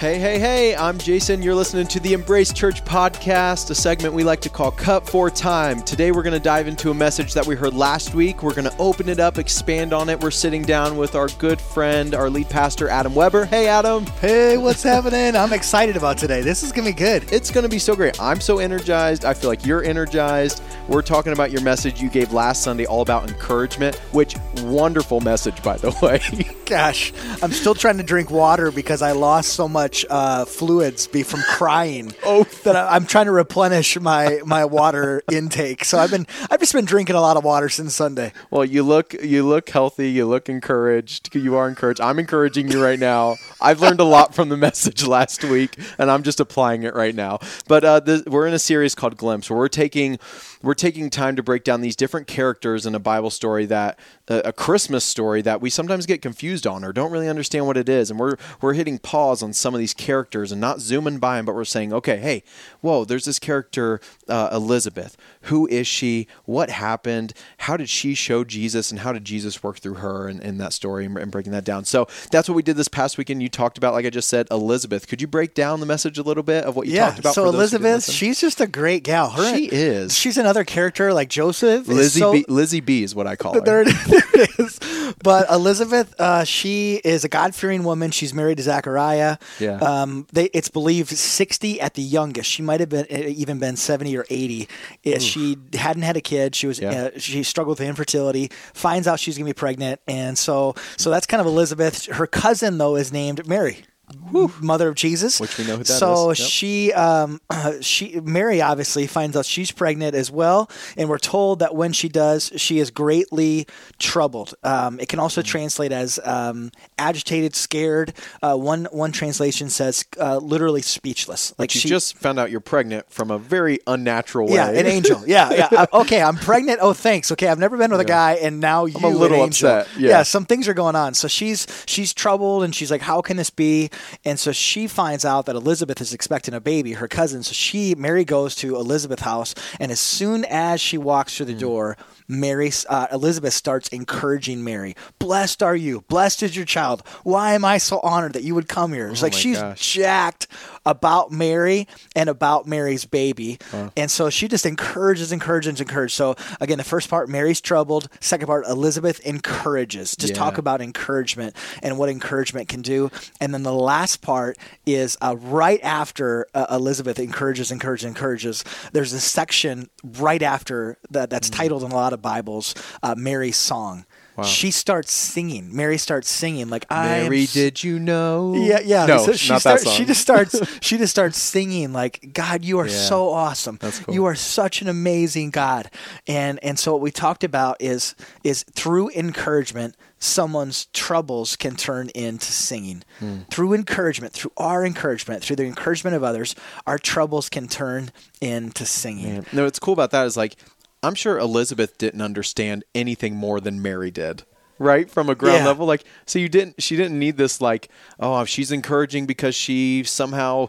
Hey, hey, hey, I'm Jason. You're listening to the Embrace Church podcast, a segment we like to call Cut for Time. Today, we're going to dive into a message that we heard last week. We're going to open it up, expand on it. We're sitting down with our good friend, our lead pastor, Adam Weber. Hey, Adam. Hey, what's happening? I'm excited about today. This is going to be good. It's going to be so great. I'm so energized. I feel like you're energized. We're talking about your message you gave last Sunday, all about encouragement, which wonderful message, by the way. Gosh, I'm still trying to drink water because I lost so much uh, fluids be from crying. oh, that I, am trying to replenish my my water intake. So I've been I've just been drinking a lot of water since Sunday. Well, you look you look healthy. You look encouraged. You are encouraged. I'm encouraging you right now. I've learned a lot from the message last week, and I'm just applying it right now. But uh, the, we're in a series called Glimpse, where we're taking we're taking time to break down these different characters in a Bible story that uh, a Christmas story that we sometimes get confused on or don't really understand what it is, and we're we're hitting pause on some of these characters and not zooming by them, but we're saying, okay, hey, whoa, there's this character uh, Elizabeth. Who is she? What happened? How did she show Jesus, and how did Jesus work through her in, in that story and, and breaking that down? So that's what we did this past weekend. You talked about, like I just said, Elizabeth. Could you break down the message a little bit of what you yeah, talked about? Yeah, so Elizabeth, she's just a great gal. Her, she is. She's another character like Joseph. Lizzie so, B, Lizzie B is what I call her. There, there it is. But Elizabeth, uh, she is a God fearing woman. She's married to Zachariah. Yeah. Um, they, it's believed 60 at the youngest. She might have been uh, even been 70 or 80. Oof. She hadn't had a kid. She was yeah. uh, she struggled with infertility. Finds out she's gonna be pregnant, and so so that's kind of Elizabeth. Her cousin though is named Mary. Whew. mother of Jesus, which we know who that so is. Yep. she, um, she, Mary obviously finds out she's pregnant as well, and we're told that when she does, she is greatly troubled. Um, it can also mm-hmm. translate as um, agitated, scared. Uh, one one translation says uh, literally speechless. Like she just found out you're pregnant from a very unnatural way. Yeah, an angel. Yeah, yeah. Uh, okay, I'm pregnant. Oh, thanks. Okay, I've never been with yeah. a guy, and now you. I'm a little upset. Yeah. yeah, some things are going on. So she's she's troubled, and she's like, "How can this be?" And so she finds out that Elizabeth is expecting a baby, her cousin. So she, Mary goes to Elizabeth's house, and as soon as she walks through the mm. door, Mary, uh, Elizabeth starts encouraging Mary. Blessed are you. Blessed is your child. Why am I so honored that you would come here? It's oh like she's gosh. jacked about Mary and about Mary's baby. Huh. And so she just encourages, encourages, encourages. So again, the first part, Mary's troubled. Second part, Elizabeth encourages. Just yeah. talk about encouragement and what encouragement can do. And then the last part is uh, right after uh, Elizabeth encourages, encourages, encourages. There's a section right after that that's mm-hmm. titled in a lot of Bibles, uh, Mary's song. Wow. She starts singing. Mary starts singing like I. Mary, did you know? Yeah, yeah. No, so she not start, that song. She just starts. she just starts singing like God, you are yeah, so awesome. That's cool. You are such an amazing God. And and so what we talked about is is through encouragement, someone's troubles can turn into singing. Hmm. Through encouragement, through our encouragement, through the encouragement of others, our troubles can turn into singing. Man. No, what's cool about that is like I'm sure Elizabeth didn't understand anything more than Mary did. Right from a ground yeah. level, like so you didn't. She didn't need this, like, oh, she's encouraging because she somehow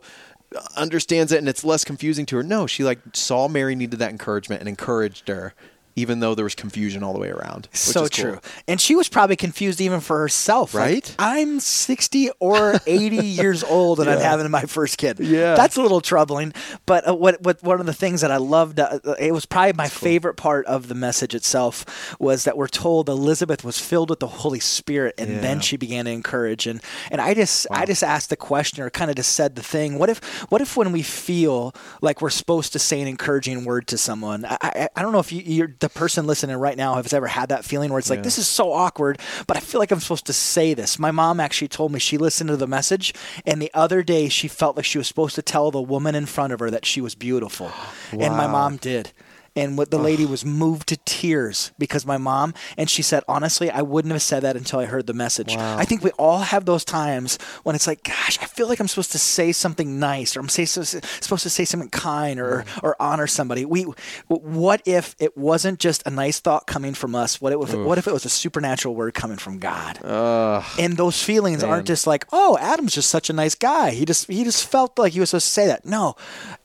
understands it and it's less confusing to her. No, she like saw Mary needed that encouragement and encouraged her, even though there was confusion all the way around. So true. And she was probably confused even for herself. Right? Like, I'm 60 or 80 years old and yeah. I'm having my first kid. Yeah. That's a little troubling. But uh, what, what one of the things that I loved, uh, uh it was probably my That's favorite cool. part of the message itself, was that we're told Elizabeth was filled with the Holy Spirit and yeah. then she began to encourage. And, and I just wow. I just asked the question or kind of just said the thing. What if what if when we feel like we're supposed to say an encouraging word to someone? I, I, I don't know if you, you're the person listening right now has ever had that feeling where it's like, yeah. this is so awkward, but I feel like I'm supposed to say this. My mom actually told me she listened to the message, and the other day she felt like she was supposed to tell the woman in front of her that she was beautiful. Wow. And my mom did and what the lady was moved to tears because my mom and she said honestly i wouldn't have said that until i heard the message. Wow. i think we all have those times when it's like gosh i feel like i'm supposed to say something nice or i'm say, supposed to say something kind or, mm. or honor somebody. We what if it wasn't just a nice thought coming from us? What if, what if it was a supernatural word coming from god? Uh, and those feelings man. aren't just like oh adam's just such a nice guy. He just he just felt like he was supposed to say that. No.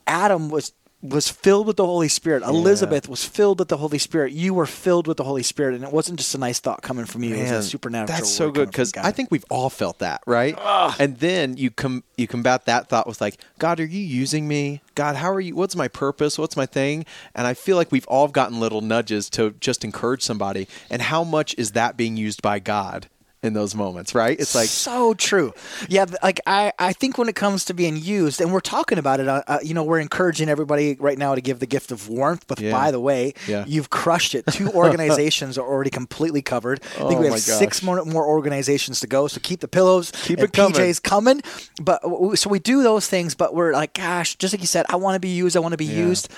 Adam was was filled with the Holy Spirit. Elizabeth was filled with the Holy Spirit. You were filled with the Holy Spirit, and it wasn't just a nice thought coming from you. it was a supernatural. That's so good because I think we've all felt that, right? Ah. And then you com- you combat that thought with like, God, are you using me? God, how are you? What's my purpose? What's my thing? And I feel like we've all gotten little nudges to just encourage somebody. And how much is that being used by God in those moments? Right? It's like so true. Yeah, like I, I think when it comes to being used, and we're talking about it, uh, uh, you know, we're encouraging everybody right now to give the gift of warmth. But Yeah. by the way, Yeah. you've crushed it. Two organizations are already completely covered. I think Oh we have six more, more organizations to go. So keep the pillows, Keep it coming. PJs coming. But so we do those things, but we're like, gosh, just like you said, I want to be used. I want to be Yeah. used.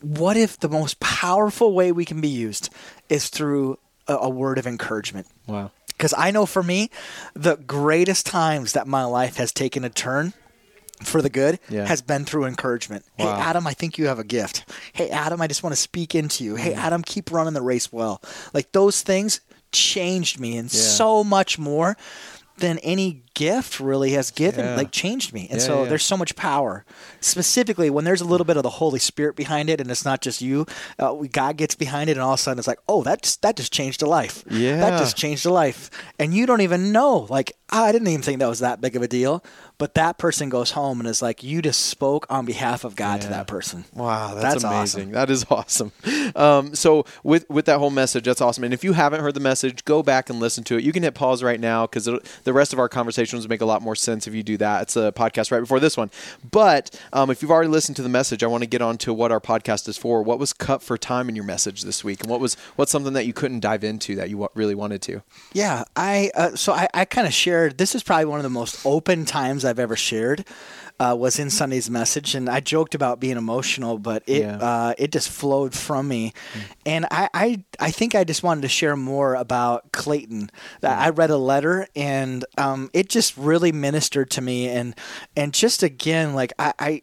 What if the most powerful way we can be used is through a, a word of encouragement? wow. Because I know for me, the greatest times that my life has taken a turn for the good Yeah. has been through encouragement. Wow. Hey, Adam, I think you have a gift. Hey, Adam, I just want to speak into you. Mm. Hey, Adam, keep running the race well. Like those things changed me and Yeah. so much more than any gift really has given Yeah. like changed me and Yeah, so yeah. there's so much power specifically when there's a little bit of the holy spirit behind it and it's not just you uh, god gets behind it and all of a sudden it's like oh that just, that just changed a life Yeah. that just changed a life and you don't even know like "Ah, i didn't even think that was that big of a deal but that person goes home and is like you just spoke on behalf of god to that person Wow, that's, That's amazing. awesome. That is awesome. Um, so with with that whole message, that's awesome. And if you haven't heard the message, go back and listen to it. You can hit pause right now because the rest of our conversations make a lot more sense if you do that. It's a podcast right before this one. But um, if you've already listened to the message, I want to get on to what our podcast is for. What was cut for time in your message this week, and what was what's something that you couldn't dive into that you really wanted to? Yeah, I uh, so I, I kind of shared. This is probably one of the most open times I've ever shared. Uh, was in Sunday's message, and I joked about being emotional, but it Yeah. uh, it just flowed from me, and I, I I think I just wanted to share more about Clayton. That I read a letter, and um, it just really ministered to me, and and just again, like I. I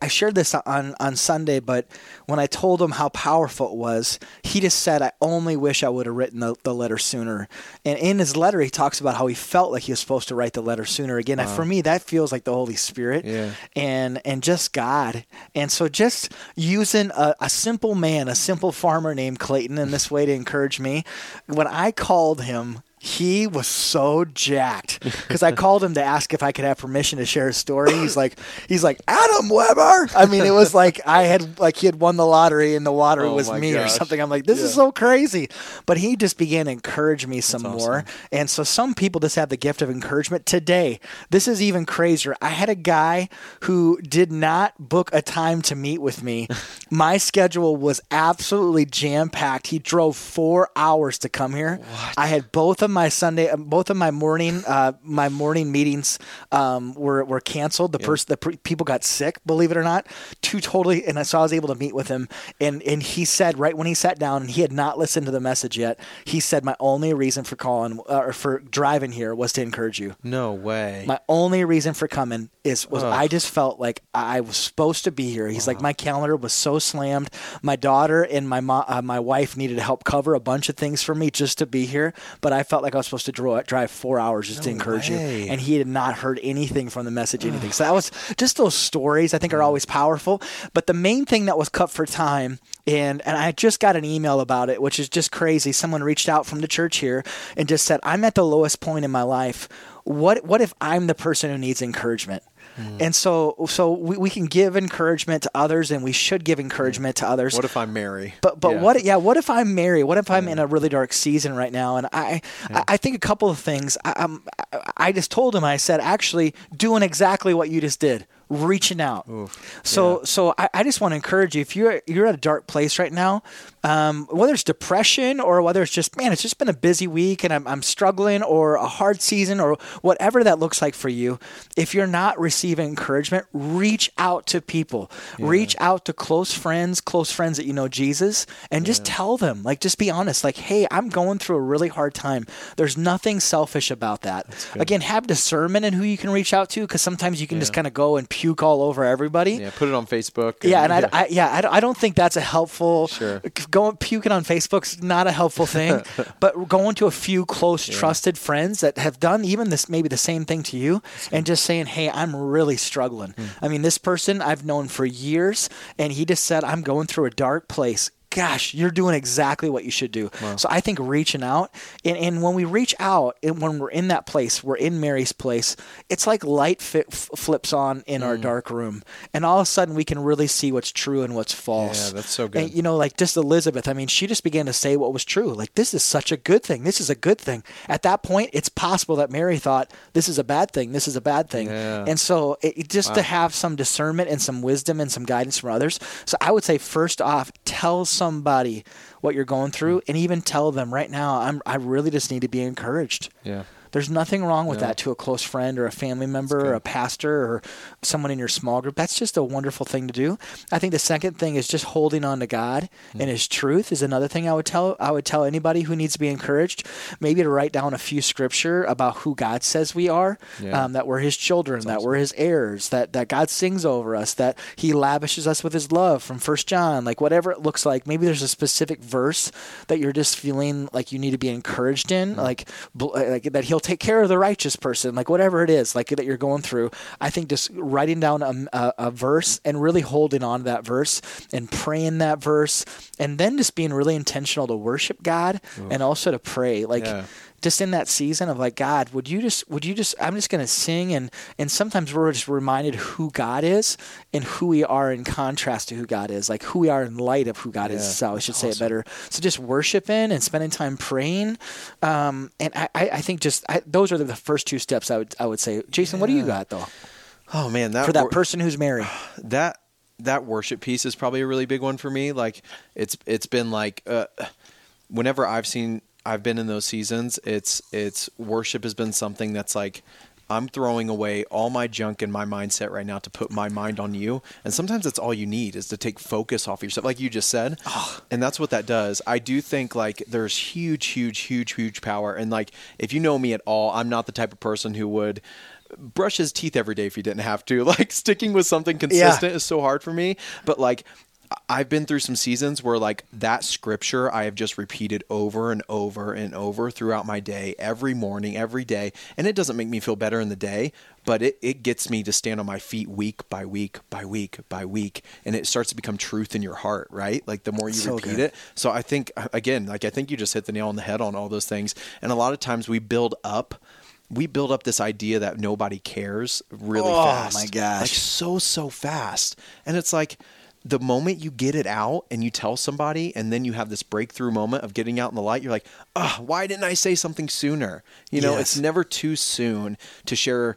I, shared this on, on Sunday, but when I told him how powerful it was, he just said, I only wish I would have written the, the letter sooner. And in his letter, he talks about how he felt like he was supposed to write the letter sooner. Again, for me, that feels like the Holy Spirit Yeah. and, and just God. And so just using a, a simple man, a simple farmer named Clayton in this way to encourage me, when I called him, he was so jacked because I called him to ask if I could have permission to share his story. He's like, he's like Adam Weber. I mean, it was like I had like he had won the lottery and the lottery Oh was me or something. I'm like, this is so crazy. But he just began to encourage me some That's more. And so some people just have the gift of encouragement. Today, this is even crazier. I had a guy who did not book a time to meet with me. My schedule was absolutely jam packed. He drove four hours to come here. I had both of my Sunday, uh, both of my morning, uh, my morning meetings um, were were canceled. The person, the pre- people got sick. Believe it or not, two totally. And so I was able to meet with him, and and he said right when he sat down, and he had not listened to the message yet. He said, "My only reason for calling uh, or for driving here was to encourage you." No way. My only reason for coming is was Ugh. I just felt like I was supposed to be here. He's like my calendar was so slammed. My daughter and my mo- uh, my wife needed to help cover a bunch of things for me just to be here, but I felt like I was supposed to draw, drive four hours just to encourage way. you. And he had not heard anything from the message, anything. So that was just those stories. I think are mm. always powerful. But the main thing that was cut for time, and and I just got an email about it, which is just crazy. Someone reached out from the church here and just said, "I'm at the lowest point in my life. What what if I'm the person who needs encouragement?" And so, so we, we can give encouragement to others, and we should give encouragement to others. What if I'm Mary? But but Yeah. what yeah what if I'm married? What if I'm in a really dark season right now? And I I, I think a couple of things. I, um, I I just told him I said actually doing exactly what you just did, reaching out. So so I, I just want to encourage you if you're you're at a dark place right now, um, whether it's depression or whether it's just man it's just been a busy week and I'm I'm struggling or a hard season or whatever that looks like for you. If you're not receiving encouragement, reach out to people. Reach out to close friends, close friends that you know Jesus, and just tell them, like, just be honest, like, hey, I'm going through a really hard time. There's nothing selfish about that. Again, have discernment in who you can reach out to, because sometimes you can just kind of go and puke all over everybody. Yeah, put it on Facebook. Yeah, and I, I yeah, I, don't- I don't think that's a helpful. Sure. Going puking on Facebook's not a helpful thing, but going to a few close, trusted friends that have done even this maybe the same thing to you, and just saying, "Hey, I'm really struggling." Hmm. I mean, this person I've known for years, and he just said, "I'm going through a dark place." Gosh, you're doing exactly what you should do. So I think reaching out, and, and when we reach out, and when we're in that place, we're in Mary's place. It's like light fi- f- flips on in Hmm. our dark room, and all of a sudden we can really see what's true and what's false. Yeah, that's so And, good. you know, like just Elizabeth. I mean, she just began to say what was true. Like this is such a good thing. This is a good thing. At that point, it's possible that Mary thought this is a bad thing. This is a bad thing. Yeah. And so, it, just to have some discernment and some wisdom and some guidance from others. So I would say, first off, tell somebody what you're going through, hmm. and even tell them right now, I'm I really just need to be encouraged. yeah. There's nothing wrong with Yeah. that to a close friend or a family member or a pastor or someone in your small group. That's just a wonderful thing to do. I think the second thing is just holding on to God and His truth is another thing I would tell. I would tell anybody who needs to be encouraged, maybe to write down a few scripture about who God says we are, Yeah. um, that we're His children, that we're His heirs, that that God sings over us, that He lavishes us with His love from First John, like whatever it looks like. Maybe there's a specific verse that you're just feeling like you need to be encouraged in, like uh, like that He'll take care of the righteous person, like whatever it is, like that you're going through. I think just writing down a, a, a verse and really holding on to that verse and praying that verse, and then just being really intentional to worship God and also to pray, like Yeah. Just in that season of like God, would you just would you just I'm just gonna sing and and sometimes we're just reminded who God is and who we are in contrast to who God is, like who we are in light of who God is. So I should say it better. So just worshiping and spending time praying, um, and I, I think just I, those are the first two steps I would I would say. Jason, what do you got though Oh man, that for that wor- person who's married, that that worship piece is probably a really big one for me. Like it's it's been like uh, whenever I've seen I've been in those seasons, it's it's worship has been something that's like I'm throwing away all my junk in my mindset right now to put my mind on you. And sometimes that's all you need is to take focus off of yourself, like you just said. Ah. And that's what that does. I do think like there's huge, huge, huge, huge power. And like if you know me at all, I'm not the type of person who would brush his teeth every day if he didn't have to. Like sticking with something consistent is so hard for me. But like I've been through some seasons where like that scripture I have just repeated over and over and over throughout my day, every morning, every day. And it doesn't make me feel better in the day, but it, it gets me to stand on my feet week by week by week by week. And it starts to become truth in your heart, right? Like the more you So repeat good. it. So I think again, like I think you just hit the nail on the head on all those things. And a lot of times we build up we build up this idea that nobody cares really Oh, fast. my gosh. Like so so fast. And it's like the moment you get it out and you tell somebody and then you have this breakthrough moment of getting out in the light, you're like, "Ah, why didn't I say something sooner?" You know, Yes. it's never too soon to share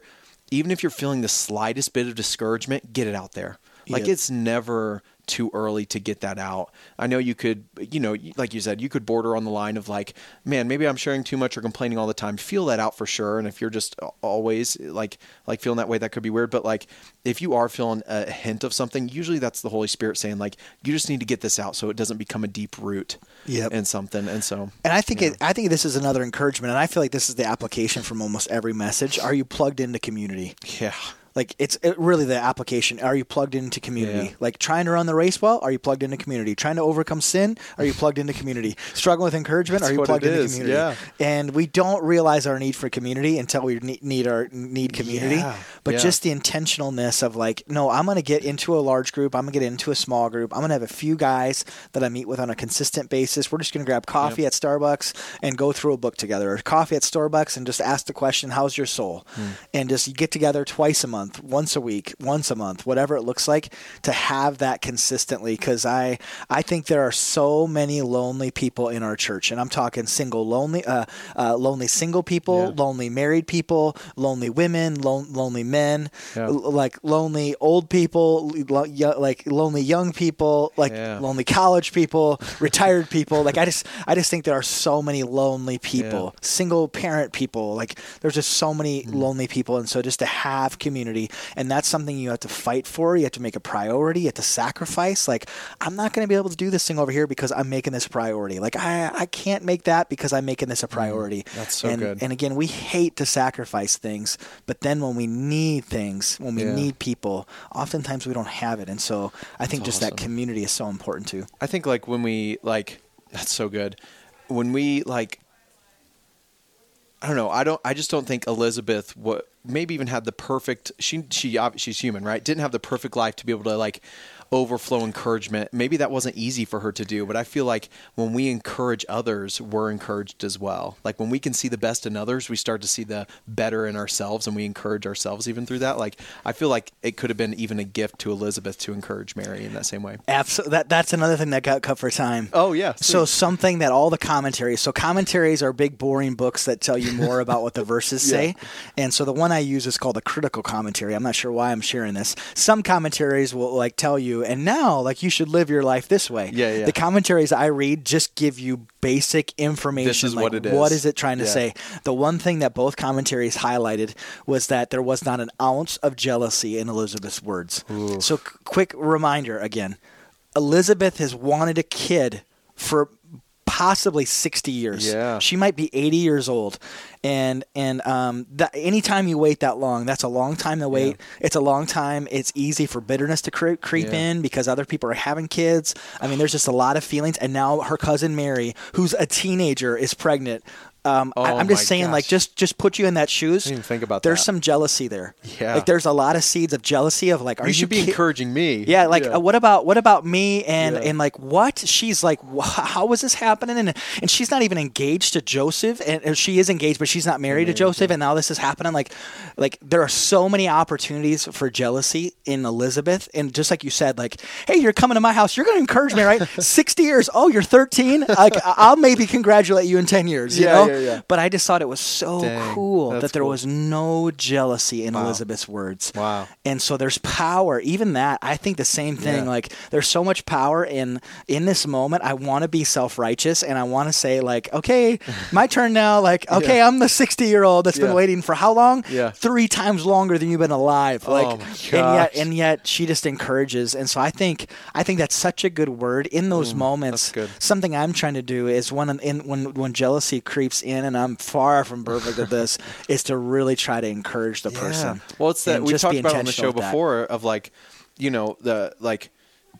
even if you're feeling the slightest bit of discouragement, get it out there. Like Yeah. it's never too early to get that out. I know you could, you know, like you said, you could border on the line of like, man, maybe I'm sharing too much or complaining all the time. Feel that out for sure. And if you're just always like like feeling that way, that could be weird. But like if you are feeling a hint of something, usually that's the Holy Spirit saying like, you just need to get this out so it doesn't become a deep root Yep. in something. And so And I think it, I think this is another encouragement, and I feel like this is the application from almost every message. Are you plugged into community? yeah. Like it's it really the application. Are you plugged into community? Yeah. Like trying to run the race well? Are you plugged into community? Trying to overcome sin? Are you plugged into community? Struggling with encouragement? That's are you plugged into is, community? yeah. And we don't realize our need for community until we need, our need community. Yeah, But yeah. just the intentionalness of like, no, I'm going to get into a large group. I'm going to get into a small group. I'm going to have a few guys that I meet with on a consistent basis. We're just going to grab coffee at Starbucks and go through a book together, or coffee at Starbucks and just ask the question, "How's your soul?" Hmm. And just get together twice a month, once a week, once a month, whatever it looks like, to have that consistently. Because I I think there are so many lonely people in our church, and I'm talking single lonely, uh, uh, lonely single people, Yeah. lonely married people, lonely women, lon- lonely men, Yeah. l- like lonely old people, lo- yo- like lonely young people, like Yeah. lonely college people, retired people. Like I just, I just think there are so many lonely people, single parent people. Like there's just so many Mm. lonely people, and so just to have community and that's something you have to fight for. You have to make a priority. You have to sacrifice. Like I'm not going to be able to do this thing over here because I'm making this a priority. Like I I can't make that because I'm making this a priority. Mm, that's so and, good. And again, we hate to sacrifice things, but then when we need things, when we Yeah. need people, oftentimes we don't have it. And so I think just that community is so important too. I think like when we like that's so good. When we like I don't know. I don't I just don't think Elizabeth what maybe even had the perfect she she she's human, right? Didn't have the perfect life to be able to like overflow encouragement. Maybe that wasn't easy for her to do, but I feel like when we encourage others, we're encouraged as well. Like when we can see the best in others, we start to see the better in ourselves and we encourage ourselves even through that. Like I feel like it could have been even a gift to Elizabeth to encourage Mary in that same way. Absolutely. That, that's another thing that got cut for time. Oh yeah. So something that all the commentaries, so commentaries are big boring books that tell you more about what the verses Yeah. say. And so the one I use is called the critical commentary. I'm not sure why I'm sharing this. Some commentaries will like tell you, and now like you should live your life this way. Yeah, yeah. The commentaries I read just give you basic information. This is like, what it What is. is it trying to Yeah. say? The one thing that both commentaries highlighted was that there was not an ounce of jealousy in Elizabeth's words. So, quick reminder again Elizabeth has wanted a kid for possibly 60 years. Yeah. She might be 80 years old. And and um that anytime you wait that long, that's a long time to wait. It's a long time. It's easy for bitterness to cre- creep Yeah. in because other people are having kids. I mean, there's just a lot of feelings and now her cousin Mary, who's a teenager, is pregnant. Um, I, Oh I'm just my saying, like, just just put you in that shoes. didn't even think about There's that. some jealousy there. Yeah. like there's a lot of seeds of jealousy of like, are you should be ki- encouraging me. yeah, like Uh, what about what about me and Yeah. and like what? She's like, how is this happening? And and she's not even engaged to Joseph, and she is engaged, but she's not married to Joseph. And now this is happening. Like, like there are so many opportunities for jealousy in Elizabeth, and just like you said, like, hey, you're coming to my house, you're going to encourage me, right? Sixty years. Oh, you're 13. Like, I- I'll maybe congratulate you in ten years. You Yeah, know. yeah, yeah. But I just thought it was so Dang, cool that there cool. was no jealousy in Wow. Elizabeth's words. Wow. And so there's power. Even that, I think the same thing. Yeah. Like there's so much power in in this moment. I want to be self righteous and I want to say like, okay, my turn now. Like, okay, I'm the 60 year old that's Yeah. been waiting for how long? Yeah. Three times longer than you've been alive. Like, Oh and yet and yet she just encourages. And so I think I think that's such a good word in those moments. Mm, that's good. Something I'm trying to do is when in when when jealousy creeps in, and I'm far from perfect at this, is to really try to encourage the person. Well, it's that we talked about on the show with that. before of like, you know, the like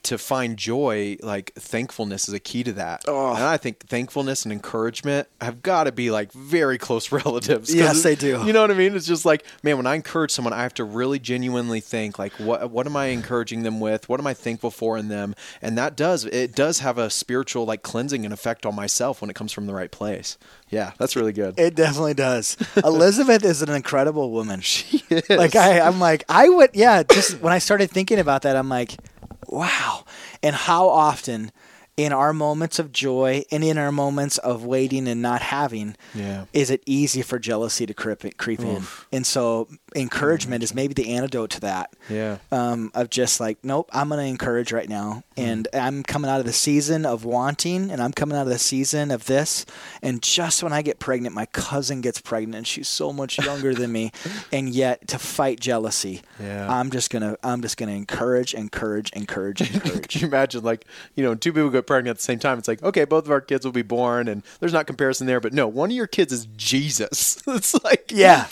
to find joy, like thankfulness is a key to that. Oh. And I think thankfulness and encouragement have got to be like very close relatives. Yes, they do. You know what I mean? It's just like, man, when I encourage someone, I have to really genuinely think like, what what am I encouraging them with? What am I thankful for in them? And that does it does have a spiritual like cleansing and effect on myself when it comes from the right place. Yeah, that's really good. It definitely does. Elizabeth is an incredible woman. She is. Like I, I'm like I would, yeah. Just when I started thinking about that, I'm like, wow. And how often, in our moments of joy and in our moments of waiting and not having, Yeah. is it easy for jealousy to creep, creep in? And so, encouragement is maybe the antidote to that. Yeah. um, of just like, nope, I'm going to encourage right now. And I'm coming out of the season of wanting, and I'm coming out of the season of this. And just when I get pregnant, my cousin gets pregnant, and she's so much younger than me. And yet, to fight jealousy, Yeah. I'm just gonna, I'm just gonna encourage, encourage, encourage, encourage. Could you imagine, like, you know, two people pregnant at the same time? It's like, okay, both of our kids will be born, and there's not comparison there. But no, one of your kids is Jesus. it's like, yeah,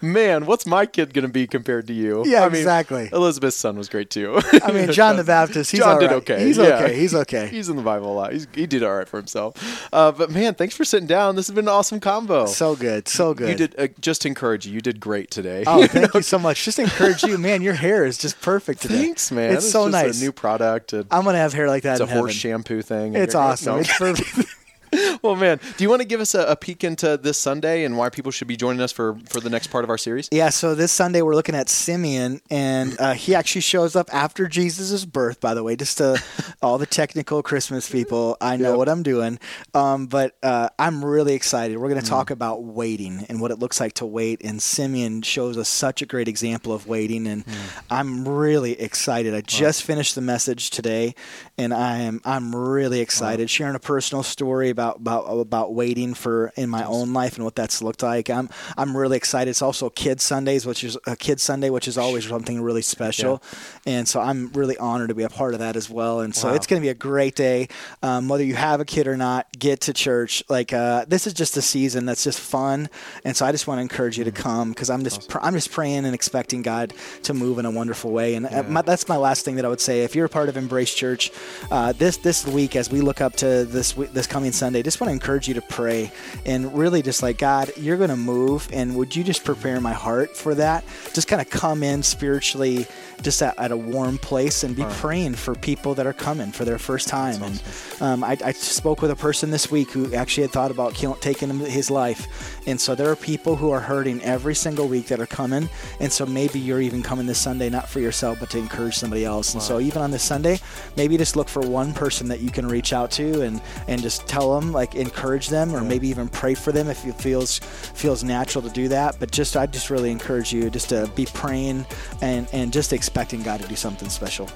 man, what's my kid going to be compared to you? Yeah, I mean, exactly. Elizabeth's son was great too. I mean, John the Baptist, he's John did right. okay. He's Yeah. okay. He's okay. He's in the Bible a lot. He's, he did all right for himself. Uh, but man, thanks for sitting down. This has been an awesome combo. so good, so good. You did uh, just encourage you. You did great today. Oh, thank you so much. Just encourage you, man. Your hair is just perfect today. Thanks, man. It's so just nice. A new product. and I'm gonna have hair like that It's a in horse shampoo thing. It's awesome. It's perfect. well, man, do you want to give us a, a peek into this Sunday and why people should be joining us for, for the next part of our series? Yeah, so this Sunday we're looking at Simeon, and uh, he actually shows up after Jesus' birth. By the way, just to all the technical Christmas people. I know Yep. what I'm doing. Um, but uh, I'm really excited. We're going Mm. to talk about waiting and what it looks like to wait. And Simeon shows us such a great example of waiting. And Mm. I'm really excited. I just finished the message today, and I am I'm really excited. Sharing a personal story about about about waiting for in my own life and what that's looked like. I'm I'm really excited. It's also Kids Sundays, which is a Kids Sunday, which is always something really special. And so I'm really honored to be a part of that as well. And so Wow. it's going to be a great day. Um, whether you have a kid or not, get to church. Like uh, this is just a season that's just fun. And so I just want to encourage you to come because I'm just pr- I'm just praying and expecting God to move in a wonderful way. And uh, my, that's my last thing that I would say. If you're a part of Embrace Church, uh, this this week as we look up to this this coming Sunday, just want to encourage you to pray and really just like God, you're going to move, and would you just prepare my heart for that? Just kind of come in spiritually, just at, at a warm place, and be praying for people that are coming for their first time. And um, I, I spoke with a person this week who actually had thought about kill, taking his life, and so there are people who are hurting every single week that are coming, and so maybe you're even coming this Sunday not for yourself but to encourage somebody else. And so even on this Sunday, maybe just look for one person that you can reach out to and and just tell them like encourage them or maybe even pray for them if it feels feels natural to do that. But just I just really encourage you just to be praying and and just expecting God to do something special.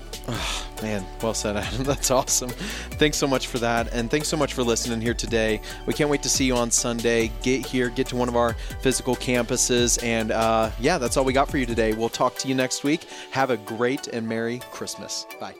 Man, well said, Adam. That's awesome. Thanks so much for that. And thanks so much for listening here today. We can't wait to see you on Sunday. Get here, get to one of our physical campuses. And uh, yeah, that's all we got for you today. We'll talk to you next week. Have a great and Merry Christmas. Bye.